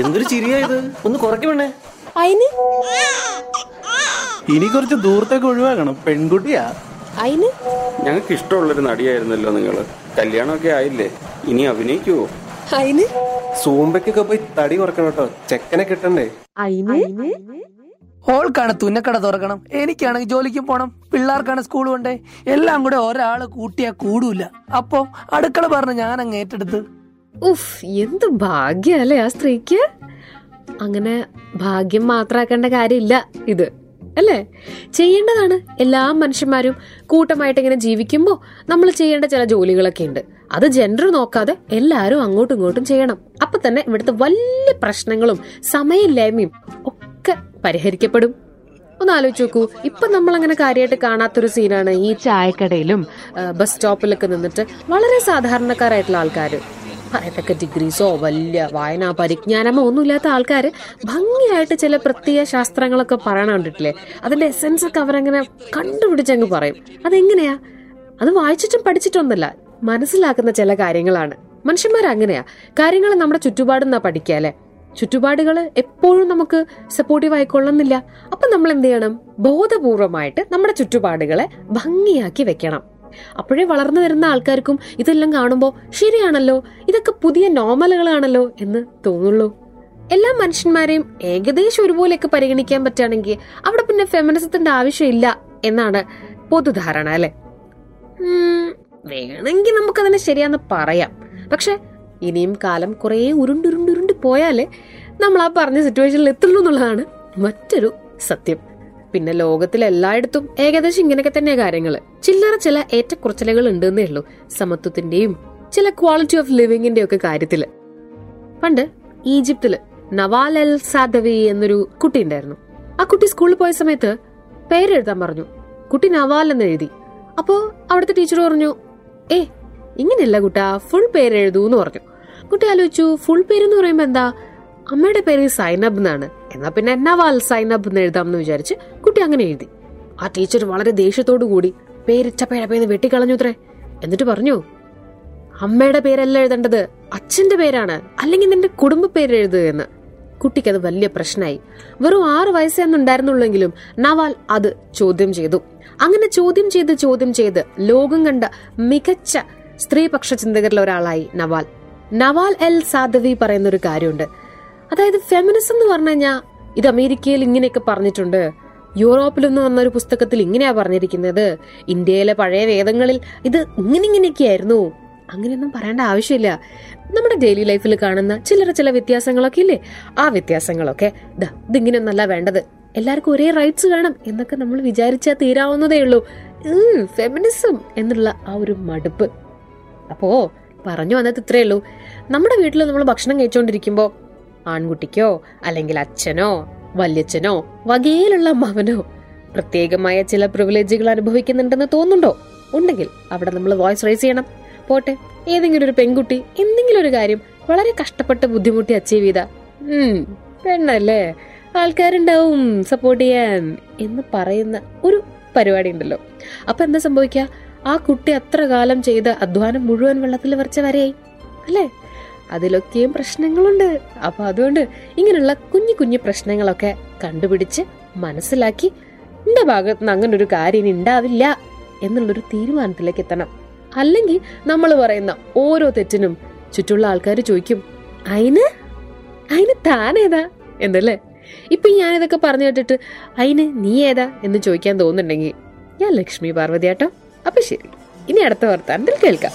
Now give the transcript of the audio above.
എന്തൊരു ചിരിയായത് ഒന്ന് കുറയ്ക്കണേ അയിന്? ഇനി കുറച്ച് ദൂരത്തേക്ക് ഒഴിവാക്കണം. പെൺകുട്ടിയാ. അയിന്? ഞങ്ങൾക്ക് ഇഷ്ടമുള്ളൊരു നടിയായിരുന്നല്ലോ നിങ്ങൾ. കല്യാണമൊക്കെ ആയില്ലേ? ഇനി അഭിനയിക്കുവോ? അയിന്? സൂമ്പയ്ക്കൊക്കെ പോയി തടി കുറക്കണം കേട്ടോ. ചെക്കനെ കിട്ടണ്ടേ? അയിന്? ഓൾക്കാണ് തുന്നക്കട തുറക്കണം. എനിക്കാണെങ്കിൽ ജോലിക്കും പോണം. പിള്ളേർക്കാണ് സ്കൂൾ കൊണ്ടേ എല്ലാം കൂടെ ഒരാൾ കൂട്ടിയാ കൂടൂല. അപ്പൊ അടുക്കള പറഞ്ഞ് ഞാൻ അങ്ങ് ഏറ്റെടുത്ത് ഉഫ് എന്ത് ഭാഗ്യല്ലേ ആ സ്ത്രീക്ക്? അങ്ങനെ ഭാഗ്യം മാത്രാക്കേണ്ട കാര്യമില്ല ഇത് അല്ലേ? ചെയ്യേണ്ടതാണ്. എല്ലാ മനുഷ്യന്മാരും കൂട്ടമായിട്ട് ഇങ്ങനെ ജീവിക്കുമ്പോൾ നമ്മൾ ചെയ്യേണ്ട ചില ജോലികളൊക്കെ ഉണ്ട്. അത് ജെൻഡർ നോക്കാതെ എല്ലാവരും അങ്ങോട്ടും ഇങ്ങോട്ടും ചെയ്യണം. അപ്പൊ തന്നെ ഇവിടുത്തെ വലിയ പ്രശ്നങ്ങളും സമയമില്ലായ്മയും ഒക്കെ പരിഹരിക്കപ്പെടും. ഒന്ന് ആലോചിച്ച് നോക്കൂ. ഇപ്പൊ നമ്മൾ അങ്ങനെ കാര്യമായിട്ട് കാണാത്തൊരു സീനാണ് ഈ ചായക്കടയിലും ബസ് സ്റ്റോപ്പിലൊക്കെ നിന്നിട്ട് വളരെ സാധാരണക്കാരായിട്ടുള്ള ആൾക്കാർ പറയത്തക്ക ഡിഗ്രീസോ വലിയ വായനാ പരിജ്ഞാനമോ ഒന്നുമില്ലാത്ത ആൾക്കാർ ഭംഗിയായിട്ട് ചില പ്രത്യേക ശാസ്ത്രങ്ങളൊക്കെ പറയണ കണ്ടിട്ടില്ലേ? അതിന്റെ എസെൻസ് ഒക്കെ അവരങ്ങനെ കണ്ടുപിടിച്ചങ്ങ് പറയും. അതെങ്ങനെയാ? അത് വായിച്ചിട്ടും പഠിച്ചിട്ടൊന്നല്ല മനസ്സിലാക്കുന്ന ചില കാര്യങ്ങളാണ്. മനുഷ്യന്മാർ അങ്ങനെയാ കാര്യങ്ങൾ നമ്മുടെ ചുറ്റുപാടുന്നാ പഠിക്കുക അല്ലെ? ചുറ്റുപാടുകൾ എപ്പോഴും നമുക്ക് സപ്പോർട്ടീവ് ആയിക്കൊള്ളുന്നില്ല അപ്പൊ നമ്മൾ എന്ത് ചെയ്യണം? ബോധപൂർവമായിട്ട് നമ്മുടെ ചുറ്റുപാടുകളെ ഭംഗിയാക്കി വെക്കണം. അപ്പോഴേ വളർന്നു വരുന്ന ആൾക്കാർക്കും ഇതെല്ലാം കാണുമ്പോൾ ശരിയാണല്ലോ ഇതൊക്കെ പുതിയ നോർമലുകളാണല്ലോ എന്ന് തോന്നുള്ളൂ. എല്ലാ മനുഷ്യന്മാരെയും ഏകദേശം ഒരുപോലെയൊക്കെ പരിഗണിക്കാൻ പറ്റുകയാണെങ്കിൽ അവിടെ പിന്നെ ഫെമിനിസത്തിന്റെ ആവശ്യമില്ല എന്നാണ് പൊതുധാരണ അല്ലെ? വേണമെങ്കിൽ നമുക്കതിനെ ശരിയാന്ന് പറയാം. പക്ഷെ ഇനിയും കാലം കുറേ ഉരുണ്ടുരുണ്ടുരുണ്ട് പോയാലേ നമ്മൾ ആ പറഞ്ഞ സിറ്റുവേഷനിൽ എത്തുള്ളൂ എന്നുള്ളതാണ് മറ്റൊരു സത്യം. പിന്നെ ലോകത്തിൽ എല്ലായിടത്തും ഏകദേശം ഇങ്ങനെയൊക്കെ തന്നെ കാര്യങ്ങൾ. ചില്ലറ ചില ഏറ്റക്കുറച്ചിലുകൾ ഉണ്ടെന്നേ ഉള്ളൂ സമത്വത്തിന്റെയും ചില ക്വാളിറ്റി ഓഫ് ലിവിങ്ങിന്റെ ഒക്കെ കാര്യത്തിൽ. പണ്ട് ഈജിപ്തിൽ നവാൽ എൽ സാദവി എന്നൊരു കുട്ടി ഉണ്ടായിരുന്നു. ആ കുട്ടി സ്കൂളിൽ പോയ സമയത്ത് പേരെഴുതാൻ പറഞ്ഞു. കുട്ടി നവാൽ എന്ന് എഴുതി അപ്പോ അവിടുത്തെ ടീച്ചർ പറഞ്ഞു ഏ ഇങ്ങനെയല്ല കുട്ടാ ഫുൾ പേര് എഴുതൂ എന്ന് പറഞ്ഞു. കുട്ടി ആലോചിച്ചു ഫുൾ പേരെന്ന് പറയുമ്പോ എന്താ? അമ്മയുടെ പേര് സൈനബ് എന്നാണ്. എന്നാ പിന്നെ നവാൽ സൈനബ് എന്ന് എഴുതാം എന്ന് വിചാരിച്ച് കുട്ടി അങ്ങനെ എഴുതി. ആ ടീച്ചർ വളരെ ദേഷ്യത്തോടു കൂടി പേര് ചപ്പേടപ്പേന്ന് വെട്ടിക്കളഞ്ഞു അത്രേ എന്നിട്ട് പറഞ്ഞു അമ്മയുടെ പേരല്ല എഴുതേണ്ടത് അച്ഛന്റെ പേരാണ് അല്ലെങ്കിൽ നിന്റെ കുടുംബ പേര് എഴുതുക എന്ന്. കുട്ടിക്ക് അത് വലിയ പ്രശ്നമായി വെറും ആറ് വയസ്സേ ഉണ്ടായിരുന്നുള്ളെങ്കിലും നവാൽ അത് ചോദ്യം ചെയ്തു. അങ്ങനെ ചോദ്യം ചെയ്ത് ചോദ്യം ചെയ്ത് ലോകം കണ്ട മികച്ച സ്ത്രീപക്ഷ ചിന്തകരിൽ ഒരാളായി നവാൽ. നവാൽ എൽ സാദവി പറയുന്ന ഒരു കാര്യമുണ്ട്. അതായത് ഫെമിനിസം എന്ന് പറഞ്ഞു കഴിഞ്ഞാൽ ഇത് അമേരിക്കയിൽ ഇങ്ങനെയൊക്കെ പറഞ്ഞിട്ടുണ്ട്. യൂറോപ്പിൽ നിന്ന് വന്ന ഒരു പുസ്തകത്തിൽ ഇങ്ങനെയാ പറഞ്ഞിരിക്കുന്നത്. ഇന്ത്യയിലെ പഴയ വേദങ്ങളിൽ ഇത് ഇങ്ങനെ ഇങ്ങനെയൊക്കെയായിരുന്നു അങ്ങനെയൊന്നും പറയേണ്ട ആവശ്യമില്ല. നമ്മുടെ ഡെയിലി ലൈഫിൽ കാണുന്ന ചില്ലറ ചില വ്യത്യാസങ്ങളൊക്കെ ഇല്ലേ? ആ വ്യത്യാസങ്ങളൊക്കെ. ദാ ഇതിങ്ങനെയൊന്നല്ല വേണ്ടത്. എല്ലാവർക്കും ഒരേ റൈറ്റ്സ് വേണം എന്നൊക്കെ നമ്മൾ വിചാരിച്ചാൽ തീരാവുന്നതേ ഉള്ളൂ. ഫെമിനിസം എന്നുള്ള ആ ഒരു മടുപ്പ്. അപ്പോ പറഞ്ഞു വന്നത് ഇത്രയേ ഉള്ളൂ. നമ്മുടെ വീട്ടിൽ നമ്മൾ ഭക്ഷണം കഴിച്ചുകൊണ്ടിരിക്കുമ്പോൾ ആൺകുട്ടിക്കോ അല്ലെങ്കിൽ അച്ഛനോ വല്യച്ഛനോ വകയിലുള്ള മകനോ പ്രത്യേകമായ ചില പ്രിവിലേജുകൾ അനുഭവിക്കുന്നുണ്ടെന്ന് തോന്നുന്നുണ്ടോ? ഉണ്ടെങ്കിൽ അവിടെ നമ്മൾ വോയിസ് റൈസ് ചെയ്യണം. പോട്ടെ ഏതെങ്കിലും ഒരു പെൺകുട്ടി എന്തെങ്കിലും ഒരു കാര്യം വളരെ കഷ്ടപ്പെട്ട് ബുദ്ധിമുട്ടി അച്ചീവ് ചെയ്ത പെണ്ണല്ലേ? ആൾക്കാരുണ്ടാവും സപ്പോർട്ട് ചെയ്യാൻ എന്ന് പറയുന്ന ഒരു പരിപാടി ഉണ്ടല്ലോ. അപ്പൊ എന്താ സംഭവിക്കുക ആ കുട്ടി അത്ര കാലം ചെയ്ത അധ്വാനം മുഴുവൻ വെള്ളത്തിൽ വരച്ച വരെയായി. അല്ലേ? അതിലൊക്കെയും പ്രശ്നങ്ങളുണ്ട്. അപ്പൊ അതുകൊണ്ട് ഇങ്ങനെയുള്ള കുഞ്ഞു കുഞ്ഞു പ്രശ്നങ്ങളൊക്കെ കണ്ടുപിടിച്ച് മനസ്സിലാക്കി എന്റെ ഭാഗത്ത് നിന്ന് അങ്ങനെ ഒരു കാര്യം ഇനി ഉണ്ടാവില്ല എന്നുള്ളൊരു തീരുമാനത്തിലേക്ക് എത്തണം. അല്ലെങ്കിൽ നമ്മൾ പറയുന്ന ഓരോ തെറ്റിനും ചുറ്റുള്ള ആൾക്കാർ ചോദിക്കും അയിന്? അയിന് താനേതാ? എന്നല്ലേ ഇപ്പൊ ഞാനിതൊക്കെ പറഞ്ഞു കേട്ടിട്ട് അയിന് നീ ഏതാ എന്ന് ചോദിക്കാൻ തോന്നുന്നുണ്ടെങ്കിൽ ഞാൻ ലക്ഷ്മി പാർവതി ആട്ടോ അപ്പൊ ശരി. ഇനി അടുത്ത വർത്താനത്തിൽ കേൾക്കാം.